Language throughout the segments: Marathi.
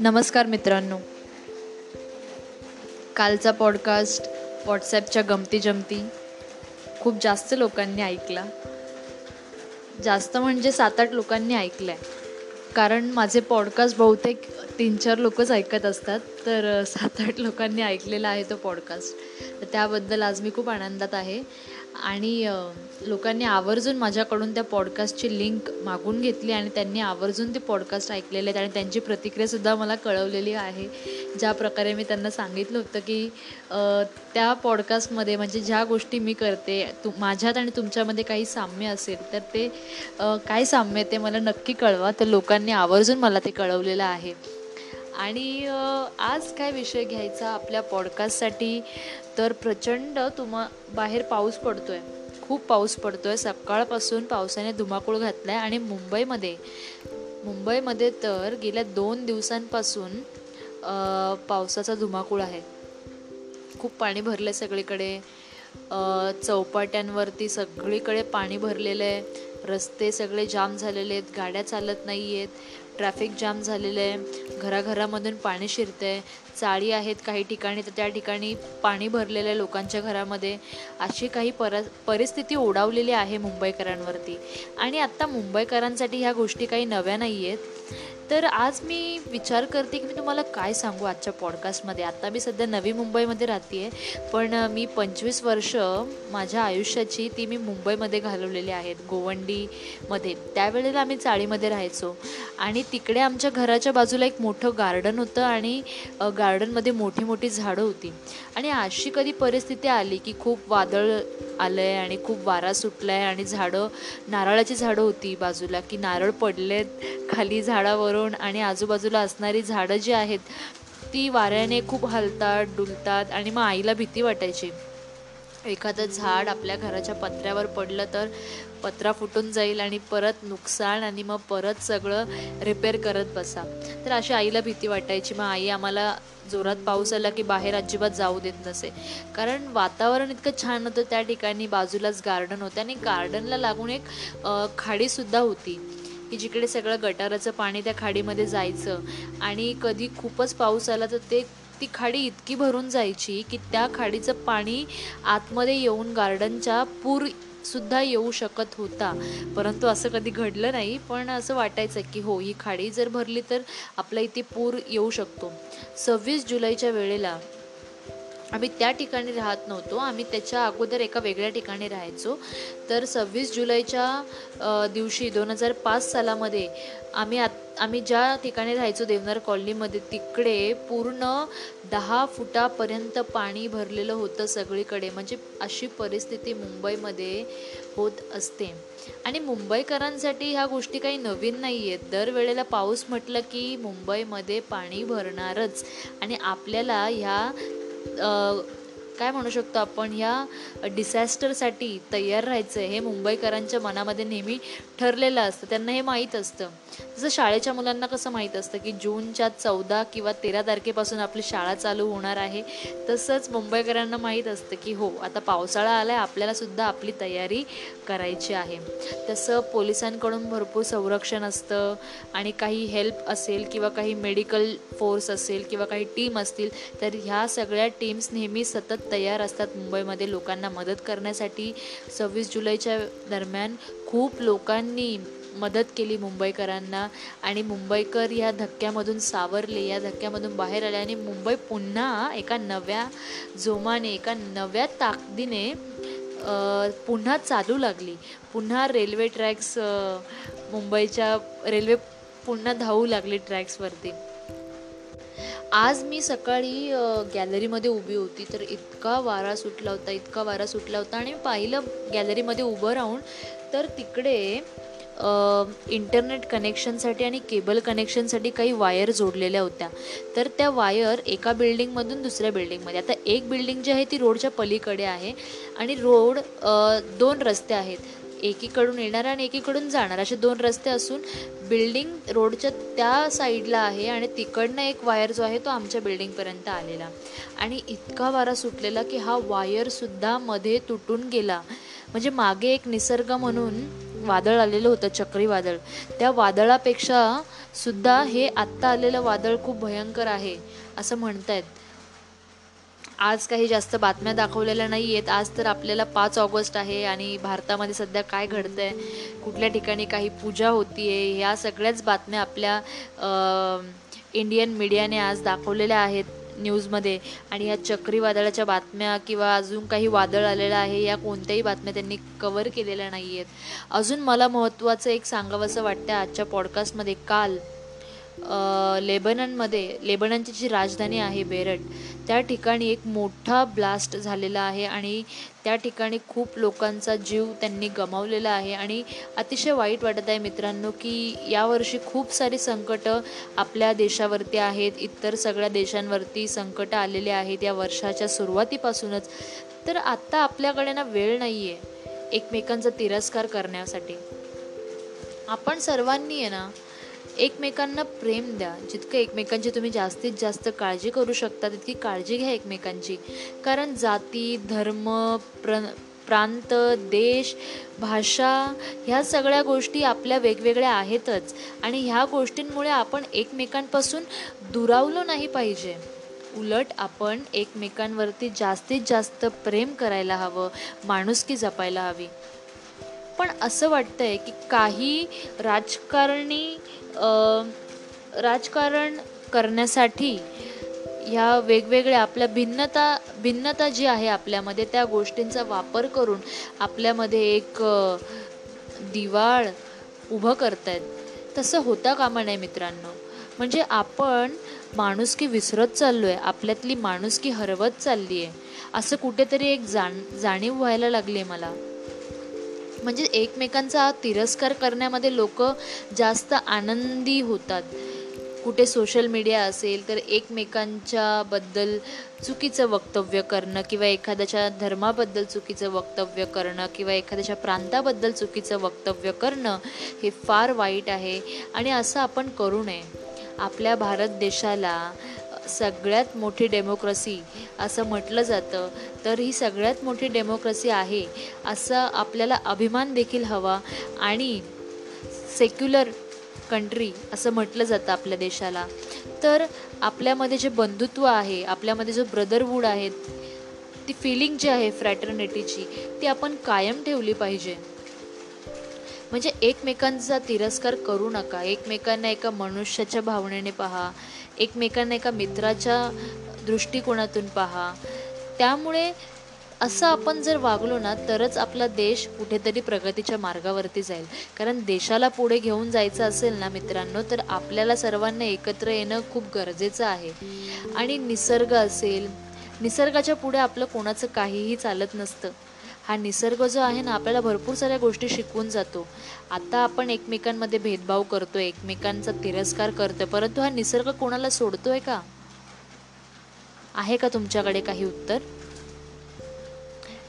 नमस्कार मित्रांनो. कालचा पॉडकास्ट व्हॉट्सॲपच्या गमती जमती. खूप जास्त लोकांनी ऐकला. जास्त म्हणजे सात आठ लोकांनी ऐकलं आहे कारण माझे पॉडकास्ट बहुतेक तीन चार लोकच ऐकत असतात. तर सात आठ लोकांनी ऐकलेला आहे तो पॉडकास्ट तर त्याबद्दल आज मी खूप आनंदात आहे. आणि लोकांनी आवर्जून माझ्याकडून त्या पॉडकास्टची लिंक मागून घेतली आणि त्यांनी आवर्जून ते पॉडकास्ट ऐकलेले आहेत आणि त्यांची प्रतिक्रियासुद्धा मला कळवलेली आहे. ज्या प्रकारे मी त्यांना सांगितलं होतं की त्या पॉडकास्टमध्ये म्हणजे ज्या गोष्टी मी करते तु माझ्यात आणि तुमच्यामध्ये काही साम्य असेल तर ते काय साम्य ते मला नक्की कळवा. तर लोकांनी आवर्जून मला ते कळवलेलं आहे. आणि आज काय विषय घ्यायचा आपल्या पॉडकास्टसाठी तर प्रचंड तुम्हा बाहेर पाऊस पडतो आहे खूप पाऊस पडतो आहे सकाळपासून पावसाने धुमाकूळ घातला आहे आणि मुंबईमध्ये मुंबईमध्ये तर गेल्या दोन दिवसांपासून पावसाचा धुमाकूळ आहे. खूप पाणी भरलं आहे सगळीकडे चौपाट्यांवरती सगळीकडे पाणी भरलेलं आहे. रस्ते सगळे जाम झालेले आहेत. गाड्या चालत नाही आहेत ट्रॅफिक जाम झालेलं आहे. घराघरामधून पाणी शिरतं आहे चाळी आहेत काही ठिकाणी तर त्या ठिकाणी पाणी भरलेलं आहे लोकांच्या घरामध्ये. अशी काही पर परिस्थिती ओढावलेली आहे मुंबईकरांवरती. आणि आत्ता मुंबईकरांसाठी ह्या गोष्टी काही नव्या नाही आहेत तर आज मी विचार करते की मी तुम्हाला काय सांगू आजच्या पॉडकास्टमध्ये आत्ता मी सध्या नवी मुंबईमध्ये राहते आहे पण मी पंचवीस वर्ष माझ्या आयुष्याची ती मी मुंबईमध्ये घालवलेली आहेत गोवंडीमध्ये. त्यावेळेला आम्ही चाळीमध्ये राहायचो. आणि तिकडे आमच्या घराच्या बाजूला एक मोठं गार्डन होतं आणि गार्डनमध्ये मोठी मोठी झाडं होती. आणि अशी कधी परिस्थिती आली की खूप वादळ आलं आहे आणि खूप वारा सुटला आहे आणि झाडं नारळाची झाडं होती बाजूला की नारळ पडलेत खाली झाडावरून आणि आजूबाजूला असणारी झाडं जी आहेत ती वाऱ्याने खूप हलतात डुलतात आणि मग आईला भीती वाटायची. एखादं झाड आपल्या घराच्या पत्र्यावर पडलं तर पत्रा फुटून जाईल आणि परत नुकसान आणि मग परत सगळं रिपेअर करत बसा. तर अशी आईला भीती वाटायची. मग आई आम्हाला जोरात पाऊस आला की बाहेर अजिबात जाऊ देत नसे. कारण वातावरण इतकं छान होतं त्या ठिकाणी बाजूलाच गार्डन होतं आणि गार्डनला लागून एक खाडीसुद्धा होती. की जिकडे सगळं गटाराचं पाणी त्या खाडीमध्ये जायचं आणि कधी खूपच पाऊस आला तर ते ती खाडी इतकी भरून जायची की त्या खाडीचं पाणी आतमध्ये येऊन गार्डनच्या पूर सुद्धा येऊ शकत होता. परंतु असं कधी घडलं नाही पण असं वाटायचं की हो ही खाडी जर भरली तर आपल्या इथे पूर येऊ शकतो. सव्वीस जुलैच्या वेळेला आम्ही त्या ठिकाणी राहत नव्हतो. आम्ही त्याच्या अगोदर एका वेगळ्या ठिकाणी राहायचो. तर सव्वीस जुलैच्या दिवशी दोन हजार पाच सालामध्ये आम्ही आत आम्ही ज्या ठिकाणी राहायचो देवनार कॉलनीमध्ये तिकडे पूर्ण दहा फुटापर्यंत पाणी भरलेलं होतं सगळीकडे. म्हणजे अशी परिस्थिती मुंबईमध्ये होत असते. आणि मुंबईकरांसाठी ह्या गोष्टी काही नवीन नाही आहेत दरवेळेला पाऊस म्हटलं की मुंबईमध्ये पाणी भरणारच. आणि आपल्याला ह्या काय म्हणू शकतो आपण ह्या डिसॅस्टरसाठी तयार राहायचं आहे हे मुंबईकरांच्या मनामध्ये नेहमी ठरलेलं असतं. त्यांना हे माहीत असतं. जसं शाळेच्या मुलांना कसं माहीत असतं की जूनच्या चौदा किंवा तेरा तारखेपासून आपली शाळा चालू होणार आहे. तसंच मुंबईकरांना माहीत असतं की हो आता पावसाळा आला आहे आपल्यालासुद्धा आपली तयारी करायची आहे. तसं पोलिसांकडून भरपूर संरक्षण असतं आणि काही हेल्प असेल किंवा काही मेडिकल फोर्स असेल किंवा काही टीम असतील तर ह्या सगळ्या टीम्स नेहमी सतत तयार असतात मुंबईमध्ये लोकांना मदत करण्यासाठी. सव्वीस जुलैच्या दरम्यान खूप लोकांनी मदत केली मुंबईकरांना आणि मुंबईकर या धक्क्यामधून सावरले या धक्क्यामधून बाहेर आले आणि मुंबई पुन्हा एका नव्या जोमाने एका नव्या ताकदीने पुन्हा चालू लागली. पुन्हा रेल्वे ट्रॅक्स मुंबईच्या रेल्वे पुन्हा धावू लागली ट्रॅक्सवरती. आज मी सकाळी गॅलरीमध्ये उभी होती. तर इतका वारा सुटला होता इतका वारा सुटला होता आणि पाहिलं गॅलरीमध्ये उभं राहून. तर तिकडे इंटरनेट कनेक्शनसाठी आणि केबल कनेक्शनसाठी काही वायर जोडलेल्या होत्या. तर त्या वायर एका बिल्डिंगमधून दुसऱ्या बिल्डिंगमध्ये आता एक बिल्डिंग जी आहे ती रोडच्या पलीकडे आहे आणि रोड दोन रस्ते आहेत. एकीकडून येणारा आणि एकीकडून जाणार. असे दोन रस्ते असून बिल्डिंग रोडच्या त्या साईडला आहे आणि तिकडनं एक वायर जो आहे तो आमच्या बिल्डिंगपर्यंत आलेला. आणि इतका वारा सुटलेला की हा वायरसुद्धा मध्ये तुटून गेला. म्हणजे मागे एक निसर्ग म्हणून वादळ आलेलं होतं चक्रीवादळ त्या वादळापेक्षा सुद्धा हे आत्ता आलेलं वादळ खूप भयंकर आहे असं म्हणतायत. आज काही जास्त बातम्या दाखवलेल्या नाही आहेत आज तर आपल्याला पाच ऑगस्ट आहे आणि भारतामध्ये सध्या काय घडतं आहे कुठल्या ठिकाणी काही पूजा होती आहे ह्या सगळ्याच बातम्या आपल्या इंडियन मीडियाने आज दाखवलेल्या आहेत. न्यूजमध्ये आणि या चक्रीवादळाच्या बातम्या किंवा अजून काही वादळ आलेलं आहे या कोणत्याही बातम्या त्यांनी कवर केलेल्या नाही आहेत अजून मला महत्त्वाचं एक सांगावंसं वाटतं आजच्या पॉडकास्टमध्ये काल लेबननमध्ये लेबननची जी राजधानी आहे बेरट त्या ठिकाणी एक मोठा ब्लास्ट झालेला आहे आणि त्या ठिकाणी खूप लोकांचा जीव त्यांनी गमावलेला आहे आणि अतिशय वाईट वाटत आहे मित्रांनो की यावर्षी खूप सारी संकटं आपल्या देशावरती आहेत इतर सगळ्या देशांवरती संकटं आलेले आहेत या वर्षाच्या सुरुवातीपासूनच. तर आत्ता आपल्याकडे ना वेळ नाही आहे एकमेकांचा तिरस्कार करण्यासाठी. आपण सर्वांनी आहे ना एकमेकांना प्रेम द्या. जितकं एकमेकांची तुम्ही जास्तीत जास्त काळजी करू शकता तितकी काळजी घ्या एकमेकांची. कारण जाती धर्म प्र प्रांत देश भाषा ह्या सगळ्या गोष्टी आपल्या वेगवेगळ्या आहेतच. आणि ह्या गोष्टींमुळे आपण एकमेकांपासून दुरावलो नाही पाहिजे. उलट आपण एकमेकांवरती जास्तीत जास्त प्रेम करायला हवं माणुसकी जपायला हवी. पण असं वाटतं आहे की काही राजकारणी राजकारण करण्यासाठी ह्या वेगवेगळ्या आपल्या भिन्नता भिन्नता जी आहे आपल्यामध्ये त्या गोष्टींचा वापर करून आपल्यामध्ये एक दिवाळ उभं करतायत. तसं होता कामा नाही मित्रांनो. म्हणजे आपण माणुसकी विसरत चाललो आहे आपल्यातली माणुसकी हरवत चालली आहे असं कुठेतरी एक जाण जाणीव व्हायला लागली आहे मला. म्हणजे एकमेकांचा तिरस्कार करण्यामध्ये लोक जास्त आनंदी होतात. कुठे सोशल मीडिया असेल तर एकमेकांच्याबद्दल चुकीचं वक्तव्य करणं किंवा एखाद्याच्या धर्माबद्दल चुकीचं वक्तव्य करणं किंवा एखाद्याच्या प्रांताबद्दल चुकीचं वक्तव्य करणं हे फार वाईट आहे. आणि असं आपण करू नये. आपल्या भारत देशाला सगळ्यात मोठी डेमोक्रसी असं म्हटलं जातं. तर ही सगळ्यात मोठी डेमोक्रसी आहे असं आपल्याला अभिमान देखील हवा आणि सेक्युलर कंट्री असं म्हटलं जातं आपल्या देशाला. तर आपल्यामध्ये जे बंधुत्व आहे आपल्यामध्ये जो ब्रदरवूड आहे ती फिलिंग जी आहे फ्रॅटर्निटीची ती आपण कायम ठेवली पाहिजे. म्हणजे एकमेकांचा तिरस्कार करू नका. एकमेकांना एका मनुष्याच्या भावनेने पहा. एकमेकांना एका मित्राच्या दृष्टिकोनातून पहा. त्यामुळे असं आपण जर वागलो ना तरच आपला देश कुठेतरी प्रगतीच्या मार्गावरती जाईल. कारण देशाला पुढे घेऊन जायचं असेल ना मित्रांनो तर आपल्याला सर्वांना एकत्र येणं खूप गरजेचं आहे. आणि निसर्ग असेल निसर्गाच्या पुढे आपलं कोणाचं काहीही चालत नसतं. हा निसर्ग जो आहे ना आपल्याला भरपूर साऱ्या गोष्टी शिकवून जातो. आता आपण एकमेकांमध्ये भेदभाव करतो एकमेकांचा तिरस्कार करतोय परंतु हा निसर्ग कोणाला सोडतोय का? आहे का तुमच्याकडे काही उत्तर?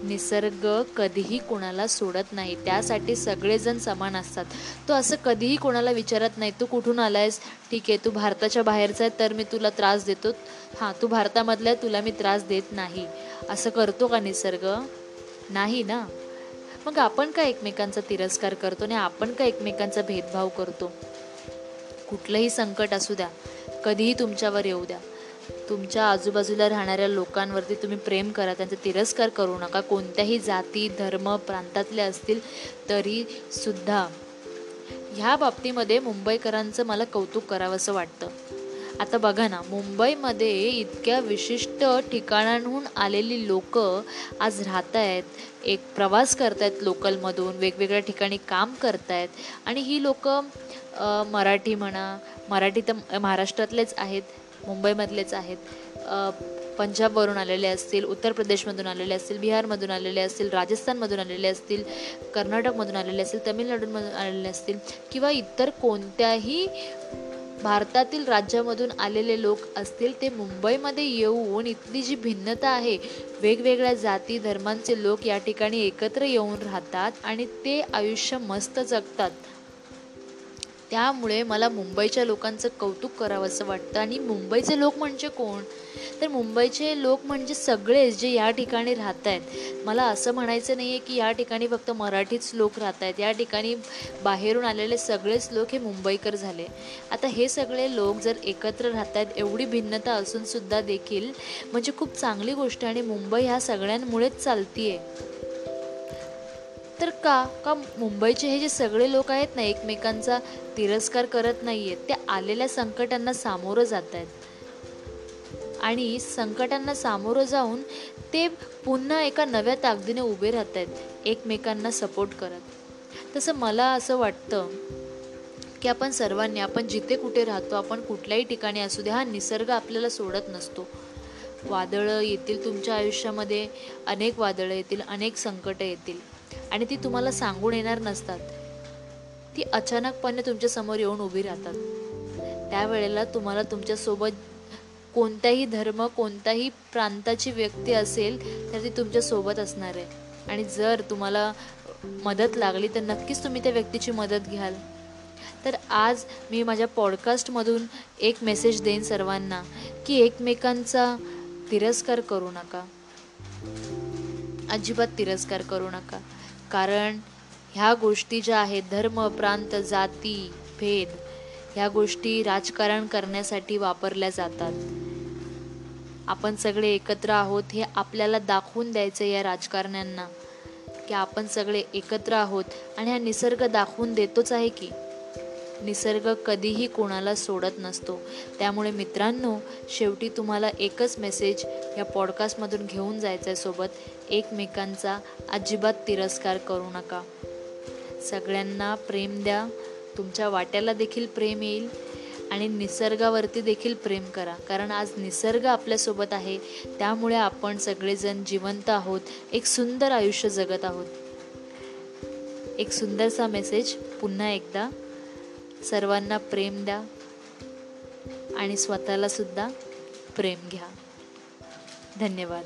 निसर्ग कधीही कोणाला सोडत नाही. त्यासाठी सगळेजण समान असतात. तो असं कधीही कोणाला विचारत नाही तू कुठून आलायस? ठीक आहे तू भारताच्या बाहेरचा आहे तर मी तुला त्रास देतो. हां तू भारतामधला आहे तुला मी त्रास देत नाही. असं करतो का निसर्ग? नाही ना? मग आपण का एकमेकांचा तिरस्कार करतो आणि आपण का एकमेकांचा भेदभाव करतो? कुठलंही संकट असू द्या. कधीही तुमच्यावर येऊ द्या. तुमच्या आजूबाजूला राहणाऱ्या लोकांवरती तुम्ही प्रेम करा. त्यांचा तिरस्कार करू नका. कोणत्याही जाती धर्म प्रांतातले असतील तरी सुद्धा. ह्या बाबतीमध्ये मुंबईकरांचं मला कौतुक करावंसं वाटतं. आता बघा ना मुंबईमध्ये इतक्या विशिष्ट ठिकाणांहून आलेली लोक आज राहत आहेत एक प्रवास करत आहेत लोकलमधून वेगवेगळ्या ठिकाणी काम करत आहेत आणि ही लोक मराठी म्हणा मराठी तर महाराष्ट्रातलेच आहेत मुंबईमधलेच आहेत. पंजाबवरून आलेले असतील उत्तर प्रदेशमधून आलेले असतील बिहारमधून आलेले असतील राजस्थानमधून आलेले असतील कर्नाटकमधून आलेले असतील तमिळनाडूमधून आलेले असतील किंवा इतर कोणत्याही भारतातील राज्यामधून आलेले लोक असतील ते मुंबईमध्ये येऊन इथली जी भिन्नता आहे वेगवेगळ्या जाती धर्मांचे लोक या ठिकाणी एकत्र येऊन राहतात आणि ते आयुष्य मस्त जगतात. त्यामुळे मला मुंबईच्या लोकांचं कौतुक करावं असं वाटतं. आणि मुंबईचे लोक म्हणजे कोण? तर मुंबईचे लोक म्हणजे सगळेच जे या ठिकाणी राहत आहेत मला असं म्हणायचं नाही आहे की या ठिकाणी फक्त मराठीच लोक राहत आहेत या ठिकाणी बाहेरून आलेले सगळेच लोक हे मुंबईकर झाले. आता हे सगळे लोक जर एकत्र राहत आहेत एवढी भिन्नता असूनसुद्धा देखील म्हणजे खूप चांगली गोष्ट आणि मुंबई ह्या सगळ्यांमुळेच चालती आहे तर का? का मुंबईचे हे जे सगळे लोक आहेत ना एकमेकांचा तिरस्कार करत नाही आहेत ते आलेल्या संकटांना सामोरं जात आहेत आणि संकटांना सामोरं जाऊन ते पुन्हा एका नव्या ताकदीने उभे राहत आहेत एकमेकांना सपोर्ट करत. तसं मला असं वाटतं की आपण सर्वांनी आपण जिथे कुठे राहतो आपण कुठल्याही ठिकाणी असू दे हा निसर्ग आपल्याला सोडत नसतो. वादळं येतील तुमच्या आयुष्यामध्ये अनेक वादळं येतील अनेक संकटं येतील. आणि ती तुम्हाला सांगून येणार नसतात. ती अचानकपणे तुमच्यासमोर येऊन उभी राहतात. त्यावेळेला तुम्हाला तुमच्यासोबत कोणताही धर्म कोणताही प्रांताची व्यक्ती असेल तर ती तुमच्यासोबत असणार आहे. आणि जर तुम्हाला मदत लागली तर नक्कीच तुम्ही त्या व्यक्तीची मदत घ्याल. तर आज मी माझ्या पॉडकास्टमधून एक मेसेज देईन सर्वांना की एकमेकांचा तिरस्कार करू नका. अजिबात तिरस्कार करू नका. कारण ह्या गोष्टी ज्या आहेत धर्म प्रांत जाती भेद ह्या गोष्टी राजकारण करण्यासाठी वापरल्या जातात. आपण सगळे एकत्र आहोत हे आपल्याला दाखवून द्यायचं या राजकारण्यांना की आपण सगळे एकत्र आहोत आणि हा निसर्ग दाखवून देतोच आहे की? निसर्ग कधीही कोणाला सोडत नसतो. त्यामुळे मित्रांनो शेवटी तुम्हाला एकच मेसेज या पॉडकास्टमधून घेऊन जायचं आहे सोबत. एकमेकांचा अजिबात तिरस्कार करू नका. सगळ्यांना प्रेम द्या. तुमच्या वाट्याला देखील प्रेम येईल आणि निसर्गावरती देखील प्रेम करा. कारण आज निसर्ग आपल्यासोबत आहे. त्यामुळे आपण सगळेजण जिवंत आहोत. एक सुंदर आयुष्य जगत आहोत. एक सुंदरसा मेसेज पुन्हा एकदा सर्वांना प्रेम द्या आणि स्वतःला सुद्धा प्रेम घ्या. धन्यवाद.